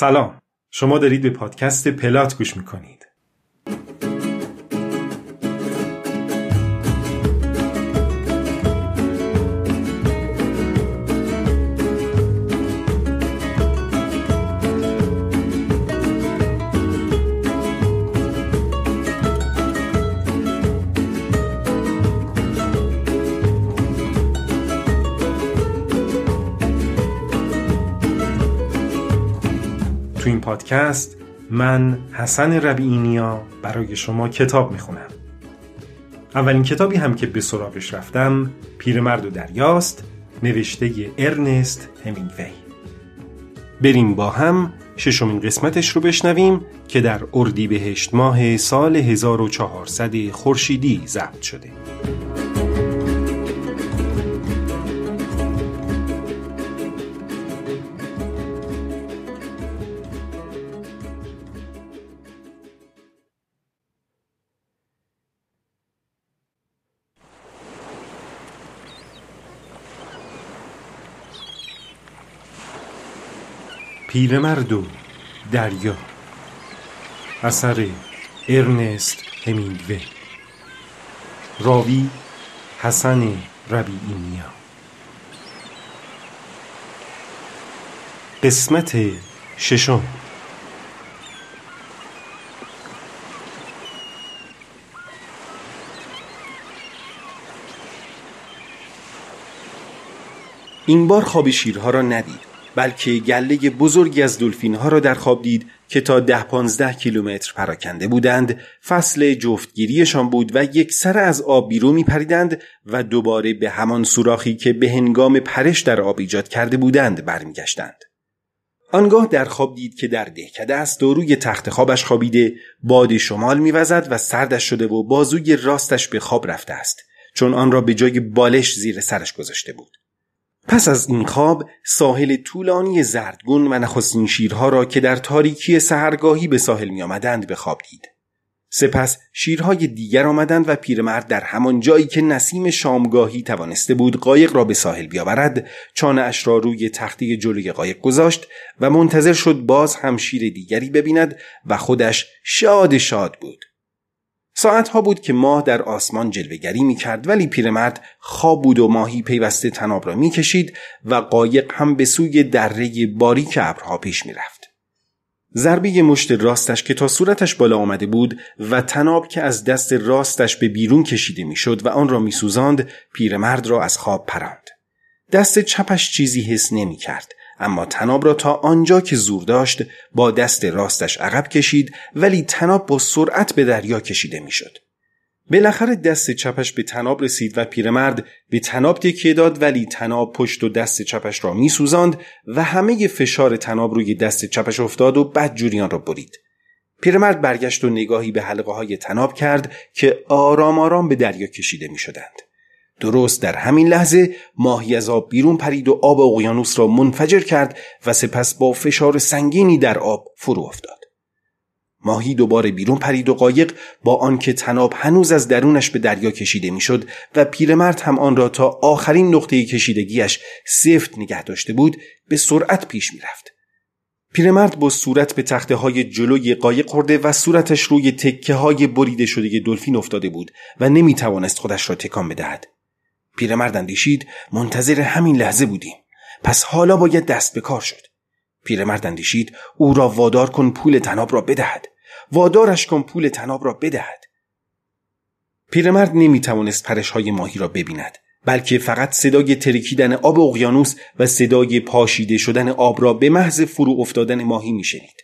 سلام. شما دارید به پادکست پلات گوش می‌کنید. پادکست من حسن ربیعینیا برای شما کتاب می‌خونم. اولین کتابی هم که به سراغش رفتم پیرمرد و دریاست نوشته ارنست همینگوی. بریم با هم ششمین قسمتش رو بشنویم که در اردیبهشت ماه سال 1400 خورشیدی ضبط شده. پیرمرد و دریا. اثر ارنست همینگوی. راوی حسن ربیعینیا. قسمت ششم. این بار خواب شیرها را ندید. بلکه گله بزرگی از دلفین ها را در خواب دید که تا ده پانزده کیلومتر پراکنده بودند فصل جفتگیریشان بود و یک سر از آب بیرون می پریدند و دوباره به همان سوراخی که به هنگام پرش در آب ایجاد کرده بودند برمیگشتند. آنگاه در خواب دید که در دهکده است و روی تخت خوابش خوابیده باد شمال میوزد و سردش شده و بازوی راستش به خواب رفته است چون آن را به جای بالش زیر سرش گذاشته بود. پس از این خواب ساحل طولانی زردگون و نخستین شیرها را که در تاریکی سهرگاهی به ساحل می آمدند به خواب دید. سپس شیرهای دیگر آمدند و پیرمرد در همان جایی که نسیم شامگاهی توانسته بود قایق را به ساحل بیاورد چانه اش را روی تختی جلوی قایق گذاشت و منتظر شد باز هم شیر دیگری ببیند و خودش شاد شاد بود. ساعتها بود که ماه در آسمان جلوگری می کرد ولی پیرمرد خواب بود و ماهی پیوسته تناب را می کشید و قایق هم به سوی دره باریک ابرها پیش می رفت. ضربه مشت راستش که تا صورتش بالا آمده بود و تناب که از دست راستش به بیرون کشیده می‌شد و آن را میسوزاند پیرمرد را از خواب پراند. دست چپش چیزی حس نمی کرد اما تناب را تا آنجا که زور داشت با دست راستش عقب کشید ولی تناب با سرعت به دریا کشیده می‌شد. بالاخره دست چپش به تناب رسید و پیرمرد به تناب تکیه داد ولی تناب پشت و دست چپش را میسوزاند و همه فشار تناب روی دست چپش افتاد و بد جوریان را برید. پیرمرد برگشت و نگاهی به حلقه های تناب کرد که آرام آرام به دریا کشیده می شدند. درست در همین لحظه ماهی از آب بیرون پرید و آب اقیانوس را منفجر کرد و سپس با فشار سنگینی در آب فرو افتاد. ماهی دوباره بیرون پرید و قایق با آنکه تناب هنوز از درونش به دریا کشیده می‌شد و پیرمرد هم آن را تا آخرین نقطه کشیدگیش سفت نگه داشته بود به سرعت پیش می‌رفت. پیرمرد با صورت به تخته های جلوی قایق خورده و صورتش روی تکه های بریده شده دلفین افتاده بود و نمی توانست خودش را تکان بدهد. پیرمرد اندیشید منتظر همین لحظه بودیم. پس حالا باید دست به کار شد. پیرمرد اندیشید او را وادار کن پول تناب را بدهد. وادارش کن پول تناب را بدهد. پیرمرد نمی توانست پرش های ماهی را ببیند بلکه فقط صدای ترکیدن آب اقیانوس و صدای پاشیده شدن آب را به محض فرو افتادن ماهی میشنید.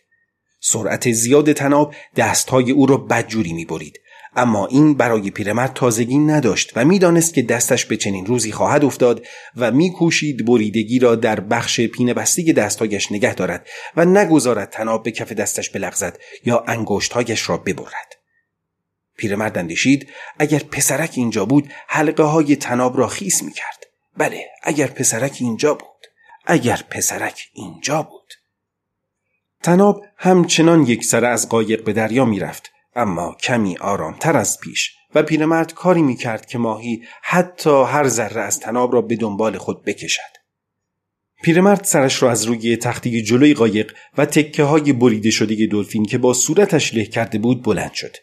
سرعت زیاد تناب دستهای او را بدجوری می برید اما این برای پیرمرد تازگی نداشت و می‌دانست که دستش به چنین روزی خواهد افتاد و میکوشید بریدگی را در بخش پینه بستی دستهایش نگه دارد و نگذارد تناب به کف دستش بلغزد یا انگشتهایش را ببرد. پیرمرد اندیشید اگر پسرک اینجا بود حلقه های تناب را خیس می‌کرد. بله اگر پسرک اینجا بود. اگر پسرک اینجا بود. تناب همچنان یک سر از قایق به دریا می‌رفت. اما کمی آرامتر از پیش و پیرمرد کاری می‌کرد که ماهی حتی هر ذره از تناب را به دنبال خود بکشد پیرمرد سرش را از روی تختی جلوی قایق و تکه های بریده شده دلفین که با صورتش له کرده بود بلند شد.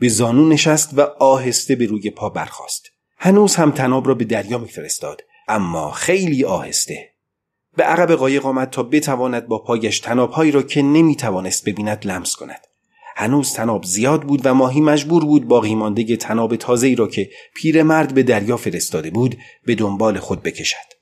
به زانو نشست و آهسته به روی پا برخاست. هنوز هم تناب را به دریا میفرستاد اما خیلی آهسته. به عقب قایق آمد تا بتواند با پایش تنابهایی را که نمی‌توانست ببیند لمس کند. هنوز تناب زیاد بود و ماهی مجبور بود باقی مانده تناب تازه را که پیرمرد به دریا فرستاده بود به دنبال خود بکشد.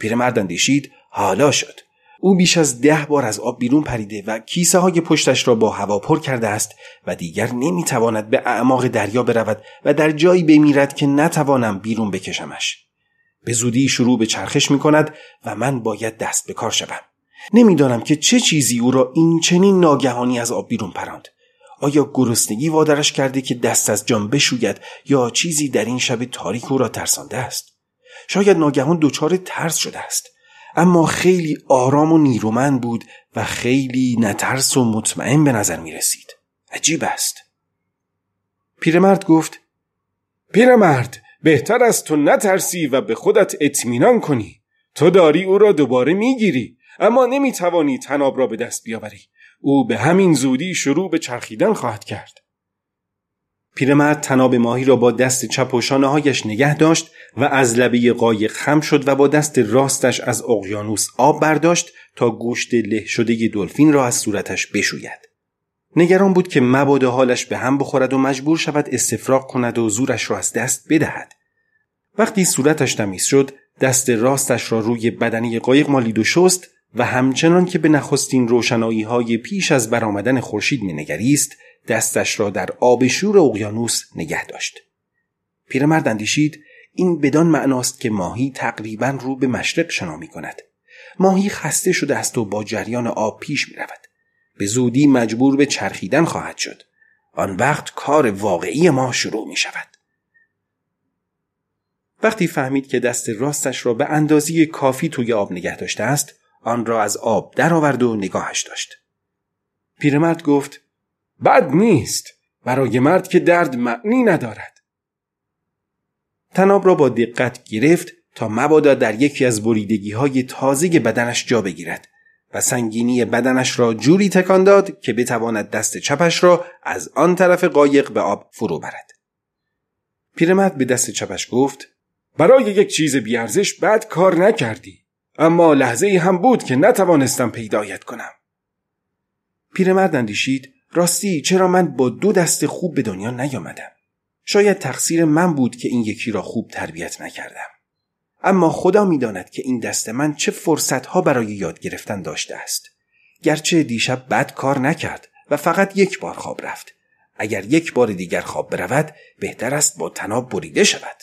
پیرمرد اندیشید حالا شد. او بیش از ده بار از آب بیرون پریده و کیسه های پشتش را با هوا پر کرده است و دیگر نمی‌تواند به اعماق دریا برود و در جایی بمیرد که نتوانم بیرون بکشمش. به زودی شروع به چرخش می کند و من باید دست به کار شوم. نمی‌دانم که چه چیزی او را این چنین ناگهانی از آب بیرون پراند آیا گرسنگی وادرش کرده که دست از جان بشوید یا چیزی در این شب تاریک او را ترسانده است شاید ناگهان دچار ترس شده است اما خیلی آرام و نیرومند بود و خیلی نترس و مطمئن به نظر می رسید. عجیب است. پیرمرد گفت پیرمرد بهتر از تو نترسی و به خودت اطمینان کنی. تو داری او را دوباره می‌گیری اما نمی‌توانی تناب را به دست بیاوری. او به همین زودی شروع به چرخیدن خواهد کرد. پیرمرد تناب ماهی را با دست چپ و هایش نگه داشت و از لبه قایق خم شد و با دست راستش از اقیانوس آب برداشت تا گوشت له شده دلفین را از صورتش بشوید. نگران بود که مبادا حالش به هم بخورد و مجبور شود استفراغ کند و زورش را از دست بدهد. وقتی صورتش تمیز شد دست راستش را روی بدنی قایق مالید و شست و همچنان که به نخستین روشنایی های پیش از برآمدن خورشید مینگریست دستش را در آب شور اقیانوس نگه داشت. پیرمرد اندیشید این بدان معناست که ماهی تقریبا رو به مشرق شنا می کند. ماهی خسته شده است و با جریان آب پیش می رود. به زودی مجبور به چرخیدن خواهد شد. آن وقت کار واقعی ما شروع می شود. وقتی فهمید که دست راستش را به اندازی کافی توی آب نگه داشته است، آن را از آب درآورد و نگاهش داشت. پیرمرد گفت: بد نیست برای مرد که درد معنی ندارد تناب را با دقت گرفت تا مبادا در یکی از بریدگی های تازه بدنش جا بگیرد و سنگینی بدنش را جوری تکان داد که بتواند دست چپش را از آن طرف قایق به آب فرو برد. پیرمرد به دست چپش گفت برای یک چیز بیارزش بد کار نکردی اما لحظه هم بود که نتوانستم پیدایت کنم. پیرمرد اندیشید راستی چرا من با دو دست خوب به دنیا نیامدم؟ شاید تقصیر من بود که این یکی را خوب تربیت نکردم. اما خدا می‌داند که این دست من چه فرصتها برای یاد گرفتن داشته است. گرچه دیشب بد کار نکرد و فقط یک بار خواب رفت. اگر یک بار دیگر خواب برود بهتر است با تناب بریده شود.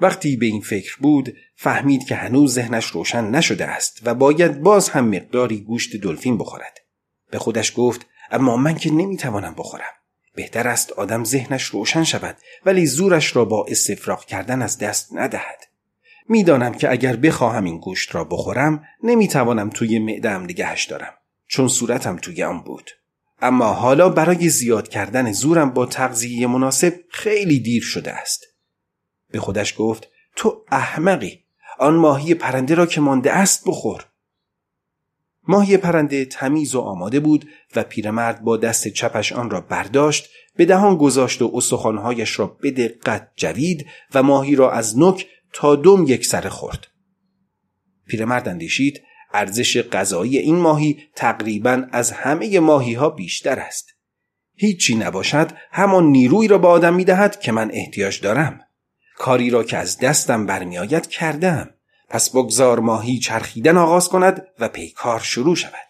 وقتی به این فکر بود فهمید که هنوز ذهنش روشن نشده است و باید باز هم مقداری گوشت دلفین بخورد. به خودش گفت اما من که نمی‌توانم بخورم. بهتر است آدم ذهنش روشن شود ولی زورش را با استفراغ کردن از دست ندهد. می‌دانم که اگر بخواهم این گوشت را بخورم نمی‌توانم توی معدم نگهش دارم چون صورتم توی آن بود. اما حالا برای زیاد کردن زورم با تغذیه مناسب خیلی دیر شده است. به خودش گفت تو احمقی. آن ماهی پرنده را که مانده است بخور ماهی پرنده تمیز و آماده بود و پیرمرد با دست چپش آن را برداشت به دهان گذاشت و استخوانهایش را به دقت جوید و ماهی را از نک تا دم یک سر خورد. پیرمرد اندیشید ارزش غذایی این ماهی تقریبا از همه ماهی ها بیشتر است. هیچی نباشد همان نیروی را به آدم می دهد که من احتیاج دارم. کاری را که از دستم برمیآید کردم. پس بگذار ماهی چرخیدن آغاز کند و پیکار شروع شود.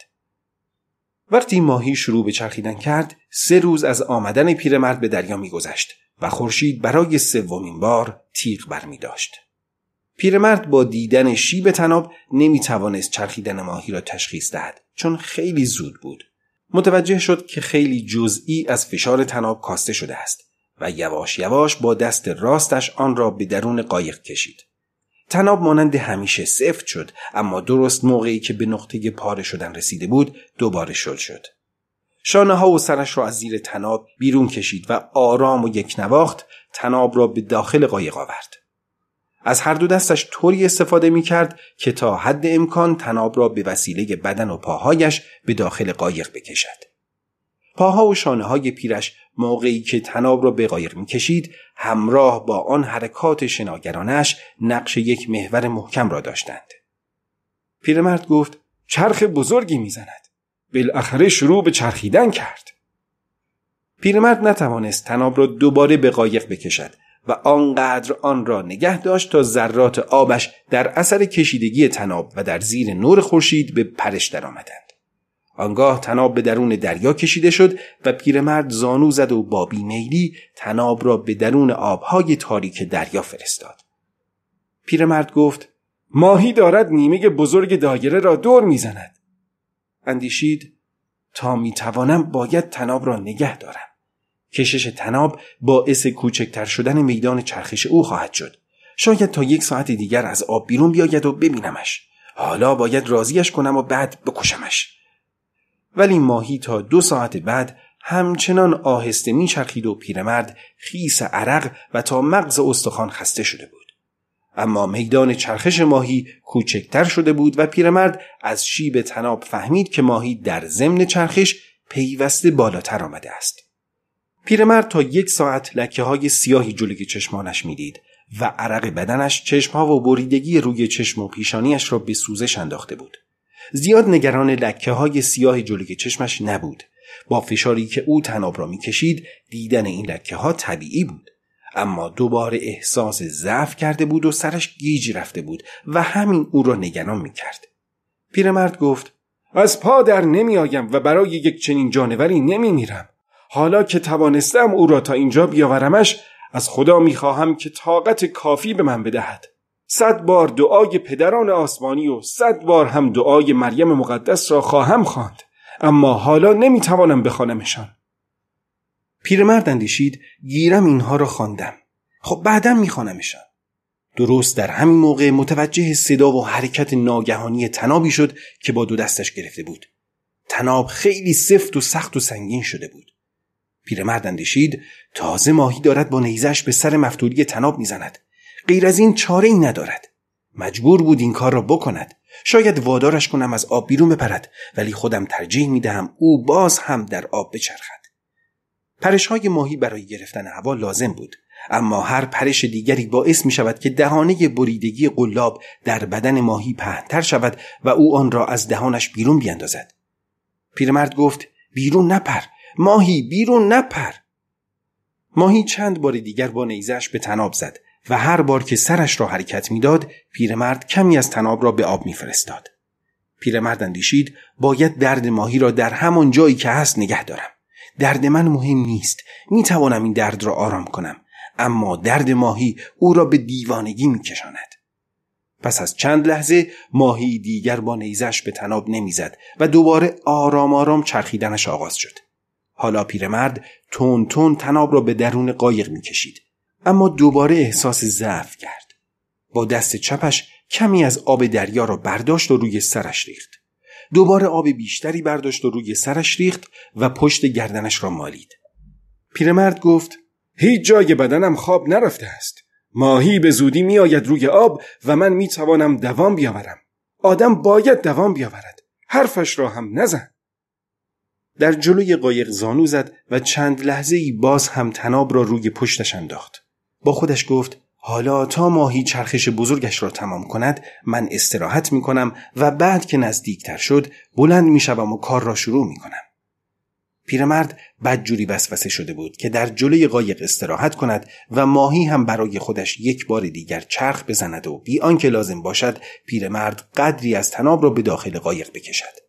وقتی ماهی شروع به چرخیدن کرد، سه روز از آمدن پیرمرد به دریا میگذشت و خورشید برای سومین بار تیغ برمی داشت. پیرمرد با دیدن شیب تناب نمی توانست چرخیدن ماهی را تشخیص دهد چون خیلی زود بود. متوجه شد که خیلی جزئی از فشار تناب کاسته شده است و یواش یواش با دست راستش آن را به درون قایق کشید. تناب مانند همیشه سفت شد اما درست موقعی که به نقطه پاره شدن رسیده بود دوباره شل شد شانه ها و سرش را از زیر تناب بیرون کشید و آرام و یک نواخت تناب را به داخل قایق آورد از هر دو دستش طوری استفاده می کرد که تا حد امکان تناب را به وسیله بدن و پاهایش به داخل قایق بکشد. پاها و شانه های پیرش موقعی که تناب را به قایق می کشید همراه با آن حرکات شناگرانش نقش یک محور محکم را داشتند. پیرمرد گفت چرخ بزرگی می‌زند. بالاخره شروع به چرخیدن کرد. پیرمرد نتوانست تناب را دوباره به قایق بکشد و آنقدر آن را نگه داشت تا ذرات آبش در اثر کشیدگی تناب و در زیر نور خورشید به پرش درآمدند. آنگاه تناب به درون دریا کشیده شد و پیرمرد زانو زد و با بیمیلی تناب را به درون آبهای تاریک دریا فرستاد. پیرمرد گفت ماهی دارد نیمه بزرگ دایره را دور می‌زند. اندیشید تا می‌توانم باید تناب را نگه دارم. کشش تناب باعث کوچکتر شدن میدان چرخش او خواهد شد. شاید تا یک ساعت دیگر از آب بیرون بیاید و ببینمش. حالا باید راضیش کنم و بعد بکشمش. ولی ماهی تا دو ساعت بعد همچنان آهسته میچرخید و پیرمرد خیس عرق و تا مغز استخوان خسته شده بود. اما میدان چرخش ماهی کوچکتر شده بود و پیرمرد از شیب تناب فهمید که ماهی در ضمن چرخش پیوسته بالاتر آمده است. پیرمرد تا یک ساعت لکه های سیاهی جلوی چشمانش می‌دید و عرق بدنش چشمها و بریدگی روی چشم و پیشانیش را به سوزش انداخته بود. زیاد نگران لکه های سیاه جلوی چشمش نبود. با فشاری که او تناب را می‌کشید دیدن این لکه ها طبیعی بود. اما دوباره احساس ضعف کرده بود و سرش گیج رفته بود و همین او را نگران می‌کرد. پیرمرد گفت از پا در نمیآیم و برای یک چنین جانوری نمیمیرم. حالا که توانستم او را تا اینجا بیاورمش از خدا می‌خواهم که طاقت کافی به من بدهد صد بار دعای پدران آسمانی و صد بار هم دعای مریم مقدس را خواهم خواند. اما حالا نمی‌توانم بخوانمشان پیرمرد اندیشید گیرم اینها را خواندم. خب بعدا میخوانمشان. درست در همین موقع متوجه صدا و حرکت ناگهانی تنابی شد که با دو دستش گرفته بود. تناب خیلی سفت و سخت و سنگین شده بود. پیرمرد اندیشید تازه ماهی دارد با نیزش به سر مفتوری تناب می‌زند. غیر از این چاره ای ندارد. مجبور بود این کار را بکند. شاید وادارش کنم از آب بیرون بپرد ولی خودم ترجیح می دهم او باز هم در آب بچرخد. پرش های ماهی برای گرفتن هوا لازم بود اما هر پرش دیگری باعث می شود که دهانه بریدگی قلاب در بدن ماهی پهنتر شود و او آن را از دهانش بیرون بیاندازد پیرمرد گفت بیرون نپر ماهی بیرون نپر. ماهی چند بار دیگر با نیزش به تناب زد. و هر بار که سرش را حرکت می‌داد پیرمرد کمی از تناب را به آب میفرستاد. پیرمرد اندیشید باید درد ماهی را در همان جایی که هست نگه دارم. درد من مهم نیست. می توانم این درد را آرام کنم. اما درد ماهی او را به دیوانگی میکشاند. پس از چند لحظه ماهی دیگر با نیزش به تناب نمی‌زد و دوباره آرام آرام چرخیدنش آغاز شد. حالا پیرمرد تون تون تناب را به درون قایق می‌کشید. اما دوباره احساس ضعف کرد. با دست چپش کمی از آب دریا را برداشت و روی سرش ریخت. دوباره آب بیشتری برداشت و روی سرش ریخت و پشت گردنش را مالید. پیرمرد گفت هیچ جای بدنم خواب نرفته است. ماهی به زودی میآید روی آب و من می توانم دوام بیاورم. آدم باید دوام بیاورد. حرفش را هم نزن. در جلوی قایق زانو زد و چند لحظه ای باز هم تناب را روی پشتش انداخت. با خودش گفت حالا تا ماهی چرخش بزرگش را تمام کند من استراحت می کنم و بعد که نزدیکتر شد بلند می شوم و کار را شروع می کنم. پیرمرد بدجوری وسوسه شده بود که در جلوی قایق استراحت کند و ماهی هم برای خودش یک بار دیگر چرخ بزند و بی آنکه لازم باشد پیرمرد قدری از تناب را به داخل قایق بکشد.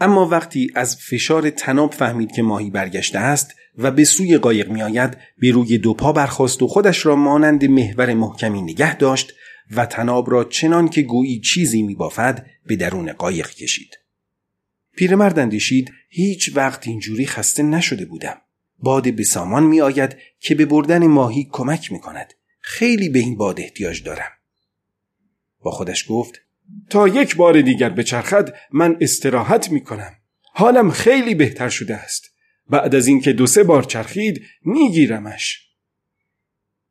اما وقتی از فشار تناب فهمید که ماهی برگشته است و به سوی قایق میآید به روی دو پا برخاست و خودش را مانند محور محکمی نگه داشت و تناب را چنان که گویی چیزی میبافد به درون قایق کشید پیرمرد اندیشید هیچ وقت اینجوری خسته نشده بودم باد به سامان می آید که به بردن ماهی کمک می کند. خیلی به این باد احتیاج دارم. با خودش گفت تا یک بار دیگر بچرخد من استراحت می کنم. حالم خیلی بهتر شده است. بعد از اینکه دو سه بار چرخید میگیرمش.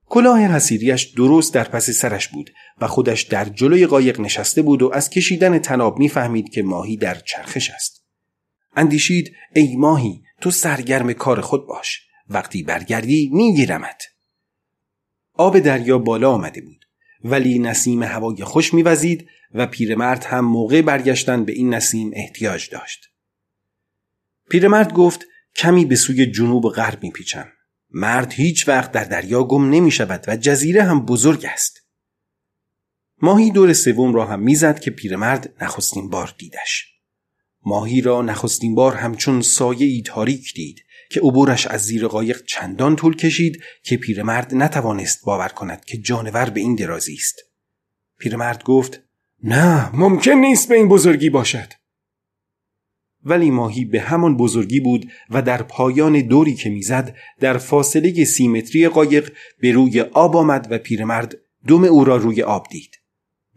کلاه حسیریش درست در پس سرش بود و خودش در جلوی قایق نشسته بود و از کشیدن تناب می‌فهمید که ماهی در چرخش است. اندیشید ای ماهی تو سرگرم کار خود باش. وقتی برگردی میگیرمت. آب دریا بالا آمده بود ولی نسیم هوای خوش میوزید و پیرمرد هم موقع برگشتن به این نسیم احتیاج داشت. پیرمرد گفت کمی به سوی جنوب و غرب میپیچم. مرد هیچ وقت در دریا گم نمی شود و جزیره هم بزرگ است. ماهی دور سوم را هم می‌زد که پیرمرد نخستین بار دیدش. ماهی را نخستین بار همچون سایه ای تاریک دید که عبورش از زیر قایق چندان طول کشید که پیرمرد نتوانست باور کند که جانور به این درازی است. پیرمرد گفت نه ممکن نیست به این بزرگی باشد. ولی ماهی به همان بزرگی بود و در پایان دوری که می‌زد در فاصله سیمتری قایق به روی آب آمد و پیرمرد دم او را روی آب دید.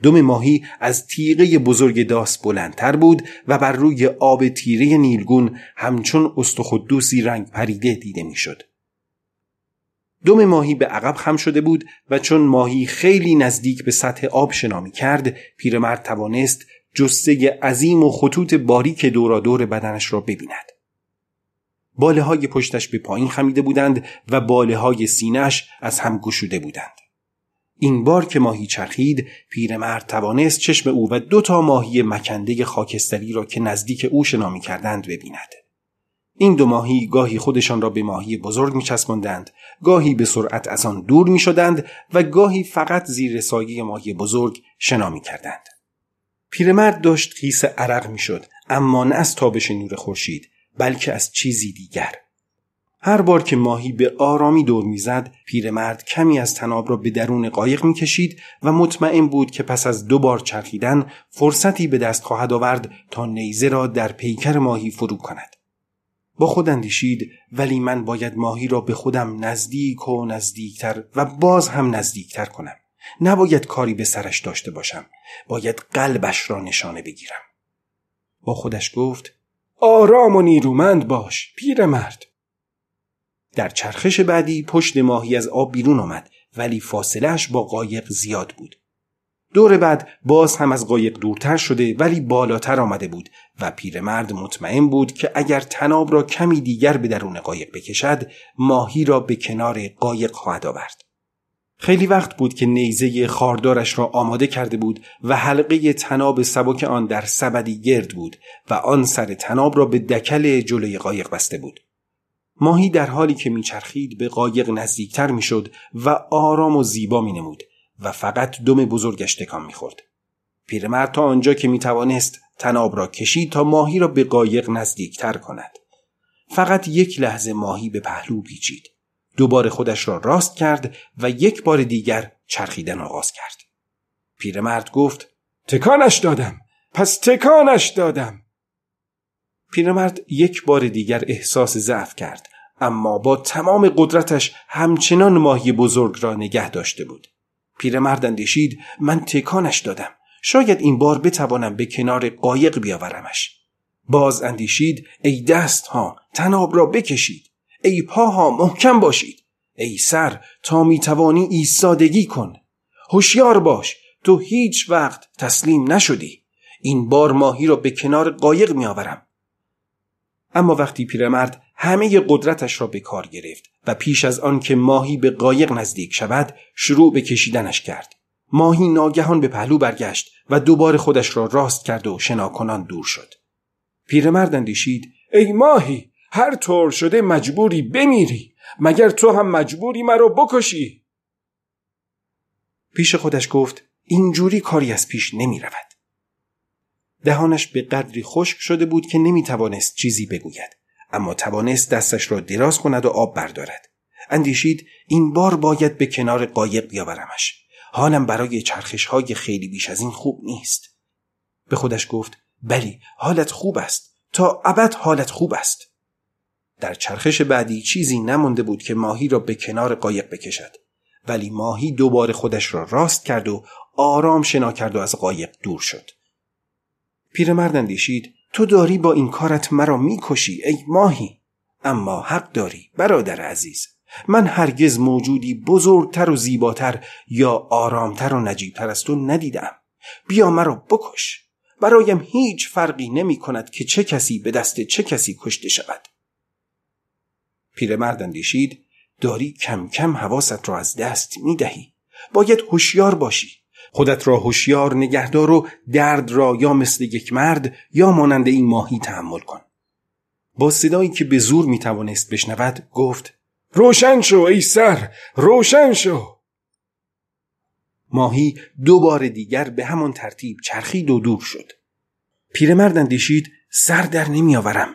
دم ماهی از تیغه بزرگ داس بلندتر بود و بر روی آب تیره نیلگون همچون استخدوسی رنگ پریده دیده می‌شد. دم ماهی به عقب خم شده بود و چون ماهی خیلی نزدیک به سطح آب شنا کرد پیرمرد توانست جسته عظیم و خطوط باریک دورادور بدنش را ببیند. باله های پشتش به پایین خمیده بودند و باله های سینش از هم گشوده بودند. این بار که ماهی چرخید پیرمرد توانست چشم او و دو تا ماهی مکنده خاکستری را که نزدیک او شنا می کردند ببیند. این دو ماهی گاهی خودشان را به ماهی بزرگ چسبندند، گاهی به سرعت از آن دور می شدند و گاهی فقط زیر سایه ماهی بزرگ شنا می کردند. پیرمرد داشت خیس عرق می‌شد اما نه از تابش نور خورشید بلکه از چیزی دیگر. هر بار که ماهی به آرامی دور می‌زد پیرمرد کمی از تناب را به درون قایق می‌کشید و مطمئن بود که پس از دو بار چرخیدن فرصتی به دست خواهد آورد تا نیزه را در پیکر ماهی فرو کند. با خود اندیشید ولی من باید ماهی را به خودم نزدیک و نزدیکتر و باز هم نزدیکتر کنم. نباید کاری به سرش داشته باشم. باید قلبش را نشانه بگیرم. با خودش گفت آرام و نیرومند باش پیرمرد. در چرخش بعدی پشت ماهی از آب بیرون آمد ولی فاصلهش با قایق زیاد بود. دور بعد باز هم از قایق دورتر شده ولی بالاتر آمده بود و پیرمرد مطمئن بود که اگر تناب را کمی دیگر به درون قایق بکشد ماهی را به کنار قایق خواهد آورد. خیلی وقت بود که نیزه خاردارش را آماده کرده بود و حلقه تناب سبک آن در سبدی گرد بود و آن سر تناب را به دکل جلوی قایق بسته بود. ماهی در حالی که میچرخید به قایق نزدیکتر می‌شد و آرام و زیبا مینمود و فقط دم بزرگش تکان می‌خورد. پیرمرد تا آنجا که می‌توانست تناب را کشید تا ماهی را به قایق نزدیکتر کند. فقط یک لحظه ماهی به پهلو پیچید. دوباره خودش را راست کرد و یک بار دیگر چرخیدن آغاز کرد. پیرمرد گفت تکانش دادم. پس تکانش دادم. پیرمرد یک بار دیگر احساس ضعف کرد اما با تمام قدرتش همچنان ماهی بزرگ را نگه داشته بود. پیرمرد اندیشید من تکانش دادم. شاید این بار بتوانم به کنار قایق بیاورمش. باز اندیشید ای دست ها تناب را بکشید. ای پاها محکم باشید. ای سر تا می توانی ایستادگی کن. هوشیار باش تو هیچ وقت تسلیم نشدی. این بار ماهی را به کنار قایق می آورم اما وقتی پیرمرد همه قدرتش را به کار گرفت و پیش از آن که ماهی به قایق نزدیک شود شروع به کشیدنش کرد. ماهی ناگهان به پهلو برگشت و دوباره خودش را راست کرد و شناکنان دور شد. پیرمرد اندیشید ای ماهی! هر طور شده مجبوری بمیری مگر تو هم مجبوری مرا بکشی؟ پیش خودش گفت اینجوری کاری از پیش نمی رود. دهانش به قدری خشک شده بود که نمی توانست چیزی بگوید اما توانست دستش را دراز کند و آب بردارد. اندیشید این بار باید به کنار قایق بیاورمش. حالم برای چرخش های خیلی بیش از این خوب نیست. به خودش گفت بلی حالت خوب است. تا ابد حالت خوب است. در چرخش بعدی چیزی نمانده بود که ماهی را به کنار قایق بکشد. ولی ماهی دوباره خودش را راست کرد و آرام شنا کرد و از قایق دور شد. پیرمرد اندیشید تو داری با این کارت مرا می‌کشی ای ماهی؟ اما حق داری برادر عزیز. من هرگز موجودی بزرگتر و زیباتر یا آرامتر و نجیبتر از تو ندیدم. بیا مرا بکش. برایم هیچ فرقی نمی کند که چه کسی به دست چه کسی کشته شود. پیرمرد اندیشید داری کم کم حواست را از دست می دهی باید هوشیار باشی. خودت را هوشیار نگهدار و درد را یا مثل یک مرد یا مانند این ماهی تحمل کن. با صدایی که به زور می توانست بشنود گفت روشن شو ای سر روشن شو. ماهی دو بار دیگر به همان ترتیب چرخید و دور شد. پیرمرد اندیشید سر در نمیآورم.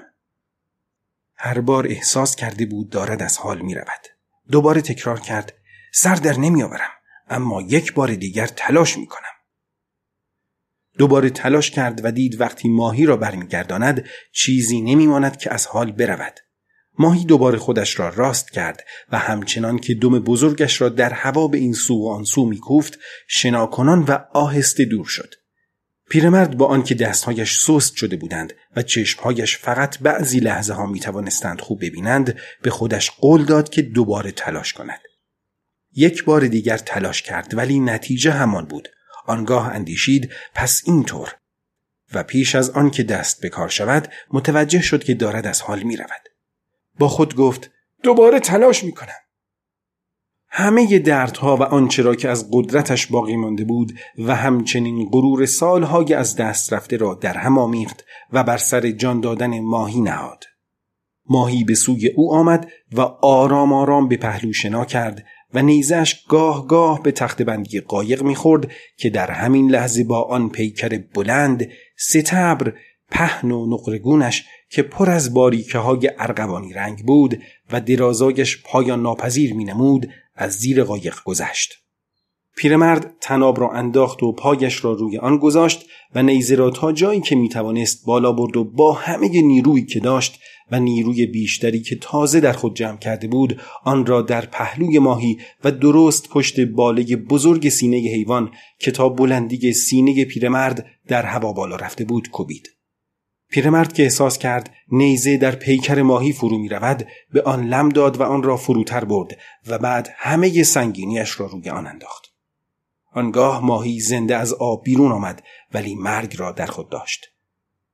هر بار احساس کرده بود دارد از حال می رود. دوباره تکرار کرد سر در نمیآورم اما یک بار دیگر تلاش می کنم. دوباره تلاش کرد و دید وقتی ماهی را برمیگرداند چیزی نمیماند که از حال برود. ماهی دوباره خودش را راست کرد و همچنان که دم بزرگش را در هوا به این سو و آن سو میکوفت شناکنان و آهسته دور شد. پیرمرد با آنکه دستهایش سست شده بودند و چشمهایش فقط بعضی لحظه ها می توانستند خوب ببینند به خودش قول داد که دوباره تلاش کند. یک بار دیگر تلاش کرد ولی نتیجه همان بود. آنگاه اندیشید پس اینطور و پیش از آن که دست به کار شود متوجه شد که دارد از حال می رود. با خود گفت دوباره تلاش می کنم. همه دردها و آنچه را که از قدرتش باقی مانده بود و همچنین غرور سالهای از دست رفته را در هم آمیخت و بر سر جان دادن ماهی نهاد. ماهی به سوی او آمد و آرام آرام به پهلو شنا کرد و نیزش گاه گاه به تخت بندی قایق می‌خورد که در همین لحظه با آن پیکر بلند ستبر پهن و نقرگونش که پر از باریکه های ارغوانی رنگ بود و درازایش پایان ناپذیر می نمود از زیر قایق گذشت. پیرمرد تناب را انداخت و پایش را روی آن گذاشت و نیزه را تا جایی که می توانست بالا برد و با همه نیرویی که داشت و نیروی بیشتری که تازه در خود جمع کرده بود آن را در پهلوی ماهی و درست پشت باله بزرگ سینه حیوان که تا بلندی سینه پیرمرد در هوا بالا رفته بود کوبید. پیرمرد که احساس کرد نیزه در پیکر ماهی فرو می رود به آن لم داد و آن را فروتر برد و بعد همه سنگینیش را روی آن انداخت. آنگاه ماهی زنده از آب بیرون آمد ولی مرگ را در خود داشت.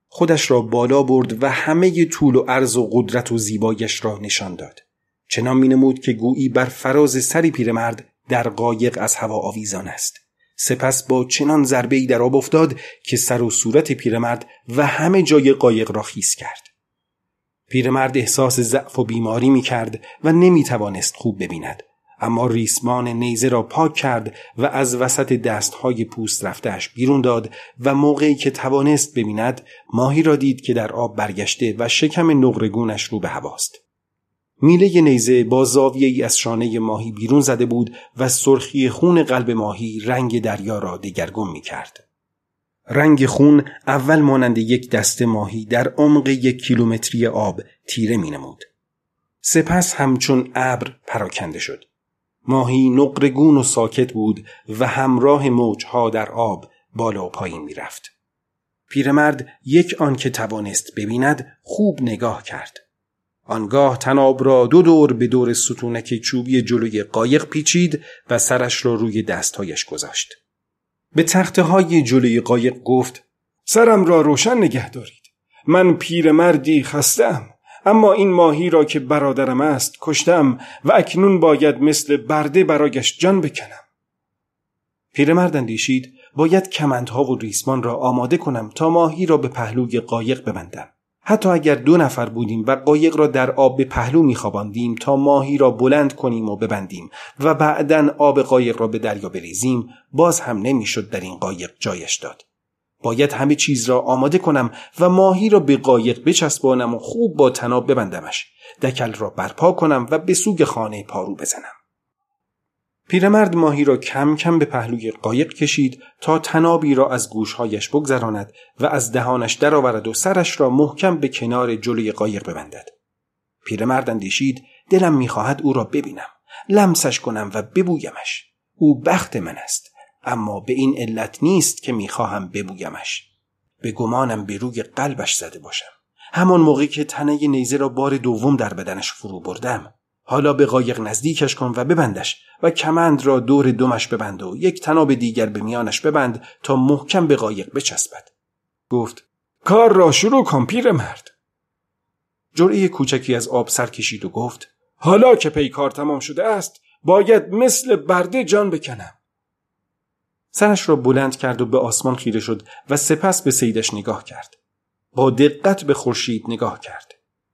خودش را بالا برد و همه طول و عرض و قدرت و زیبایش را نشان داد. چنان می نمود که گویی بر فراز سری پیرمرد در قایق از هوا آویزان است. سپس با چنان ضربه ای در آب افتاد که سر و صورت پیرمرد و همه جای قایق را خیس کرد. پیرمرد احساس ضعف و بیماری می کرد و نمی توانست خوب ببیند. اما ریسمان نیزه را پاک کرد و از وسط دستهای پوست رفتهش بیرون داد و موقعی که توانست ببیند ماهی را دید که در آب برگشته و شکم نقرگونش رو به هواست. میله نیزه با زاویه ای از شانه ماهی بیرون زده بود و سرخی خون قلب ماهی رنگ دریا را دگرگون می کرد. رنگ خون اول مانند یک دست ماهی در عمق یک کیلومتری آب تیره می نمود. سپس همچون ابر پراکنده شد. ماهی نقرگون و ساکت بود و همراه موجها در آب بالا و پایین می رفت. پیرمرد یک آن که توانست ببیند خوب نگاه کرد. آنگاه تناب را دو دور به دور ستونک چوبی جلوی قایق پیچید و سرش را روی دستهایش گذاشت. به تخته های جلوی قایق گفت سرم را روشن نگه دارید. من پیرمردی خستم. اما این ماهی را که برادرم است کشتم و اکنون باید مثل برده برایش جان بکنم. پیرمرد اندیشید باید کمندها و ریسمان را آماده کنم تا ماهی را به پهلوی قایق ببندم. حتی اگر دو نفر بودیم و قایق را در آب به پهلو میخواباندیم تا ماهی را بلند کنیم و ببندیم و بعدا آب قایق را به دریا بریزیم باز هم نمی‌شد در این قایق جایش داد. باید همه چیز را آماده کنم و ماهی را به قایق بچسبانم و خوب با تناب ببندمش. دکل را برپا کنم و به سوگ خانه پارو بزنم. پیرمرد ماهی را کم کم به پهلوی قایق کشید تا تنابی را از گوشهایش بگذراند و از دهانش درآورد و سرش را محکم به کنار جلوی قایق ببندد. پیرمرد اندیشید دلم می‌خواهد او را ببینم لمسش کنم و ببویمش. او بخت من است اما به این علت نیست که می‌خواهم ببویمش. به گمانم به روی قلبش زده باشم. همان موقعی که تنه نیزه را بار دوم در بدنش فرو بردم حالا به قایق نزدیکش کن و ببندش و کمند را دور دمش ببند و یک تناب دیگر به میانش ببند تا محکم به قایق بچسبد. گفت کار را شروع کن پیر مرد. جرعه کوچکی از آب سر کشید و گفت حالا که پیکار تمام شده است باید مثل برده جان بکنم. سرش را بلند کرد و به آسمان خیره شد و سپس به سیدش نگاه کرد. با دقت به خورشید نگاه کرد.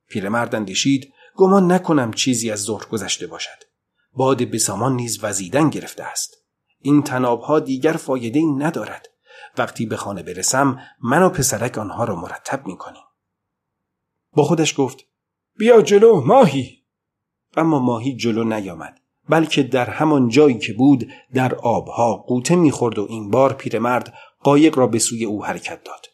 پیرمرد اندیشید گمان نکنم چیزی از ظهر گذشته باشد. باد بسامان نیز وزیدن گرفته است. این تنابها دیگر فایده ندارد. وقتی به خانه برسم من و پسرک آنها را مرتب می کنیم. با خودش گفت بیا جلو ماهی. اما ماهی جلو نیامد بلکه در همان جایی که بود در آبها قوطه می‌خورد و این بار پیرمرد قایق را به سوی او حرکت داد.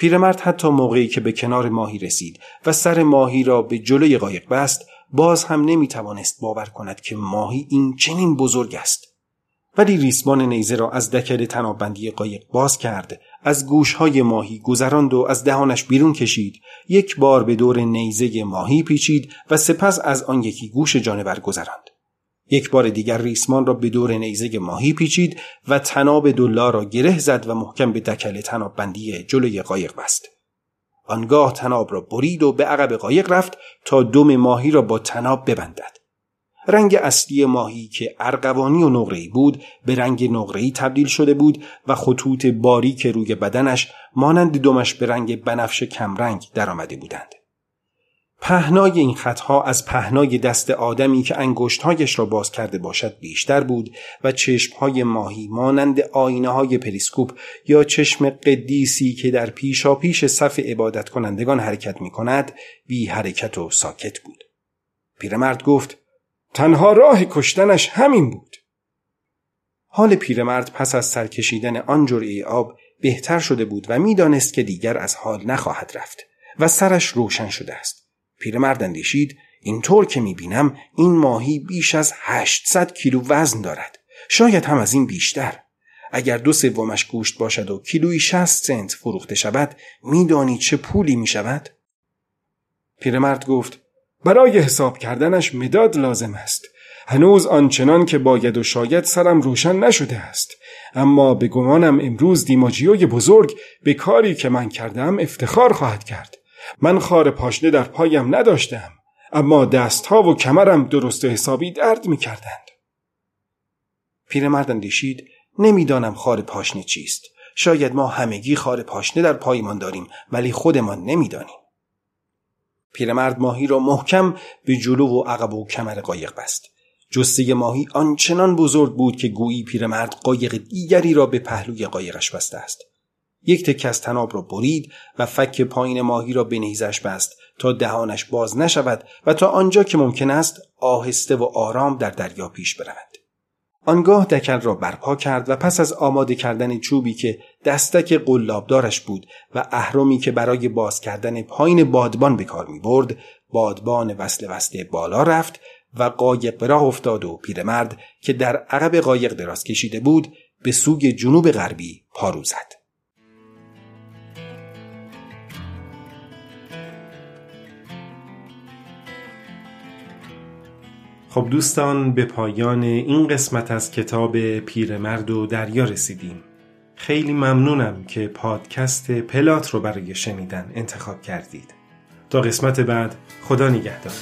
پیرمرد حتی موقعی که به کنار ماهی رسید و سر ماهی را به جلوی قایق بست باز هم نمی‌توانست باور کند که ماهی این چنین بزرگ است. ولی ریسمان نیزه را از دکل تنابندی قایق باز کرد از گوشهای ماهی گذراند و از دهانش بیرون کشید. یک بار به دور نیزه ماهی پیچید و سپس از آن یکی گوش جانور گذراند. یک بار دیگر ریسمان را به دور نیزه ماهی پیچید و تناب دلا را گره زد و محکم به دکل تناب بندی جلوی قایق بست. آنگاه تناب را برید و به عقب قایق رفت تا دم ماهی را با تناب ببندد. رنگ اصلی ماهی که ارغوانی و نقره‌ای بود به رنگ نقره‌ای تبدیل شده بود و خطوط باریک روی بدنش مانند دمش به رنگ بنفش کمرنگ درآمده بودند. پهنای این خطها از پهنای دست آدمی که انگشتهایش را باز کرده باشد بیشتر بود و چشمهای ماهی مانند آینه های پریسکوپ یا چشم قدیسی که در پیشا پیش صف عبادت کنندگان حرکت می کند بی حرکت و ساکت بود. پیرمرد گفت تنها راه کشتنش همین بود. حال پیرمرد پس از سرکشیدن آن جرعه آب بهتر شده بود و می‌دانست که دیگر از حال نخواهد رفت و سرش روشن شده است. پیرمرد اندیشید اینطور که می‌بینم این ماهی بیش از 800 کیلو وزن دارد. شاید هم از این بیشتر. اگر دو سومش گوشت باشد و کیلویی 60 سنت فروخته شود میدانی چه پولی می‌شود؟ پیرمرد گفت برای حساب کردنش مداد لازم است. هنوز آنچنان که باید و شاید سرم روشن نشده است. اما به گمانم امروز دیماجیوی بزرگ به کاری که من کردم افتخار خواهد کرد. من خار پاشنه در پایم نداشتم اما دستها و کمرم درست و حسابی درد می کردند. پیرمرد اندیشید نمی‌دانم خار پاشنه چیست. شاید ما همگی خار پاشنه در پایمان داریم ولی خودمان نمی‌دانیم. پیرمرد ماهی را محکم به جلو و عقب و کمر قایق بست. جسته ماهی آنچنان بزرگ بود که گویی پیرمرد قایق دیگری را به پهلوی قایقش بسته است. یک تک از تناب را برید و فک پایین ماهی را به نیزش بست تا دهانش باز نشود و تا آنجا که ممکن است آهسته و آرام در دریا پیش برود آنگاه دکل را برپا کرد و پس از آماده کردن چوبی که دستک قلابدارش بود و اهرمی که برای باز کردن پایین بادبان به کار می برد بادبان وصل وصله بالا رفت و قایق به راه افتاد و پیرمرد که در عقب قایق دراز کشیده بود به سوی جنوب غربی پارو زد. خب دوستان به پایان این قسمت از کتاب پیرمرد و دریا رسیدیم. خیلی ممنونم که پادکست پلات رو برای شنیدن انتخاب کردید. تا قسمت بعد خدا نگهدار.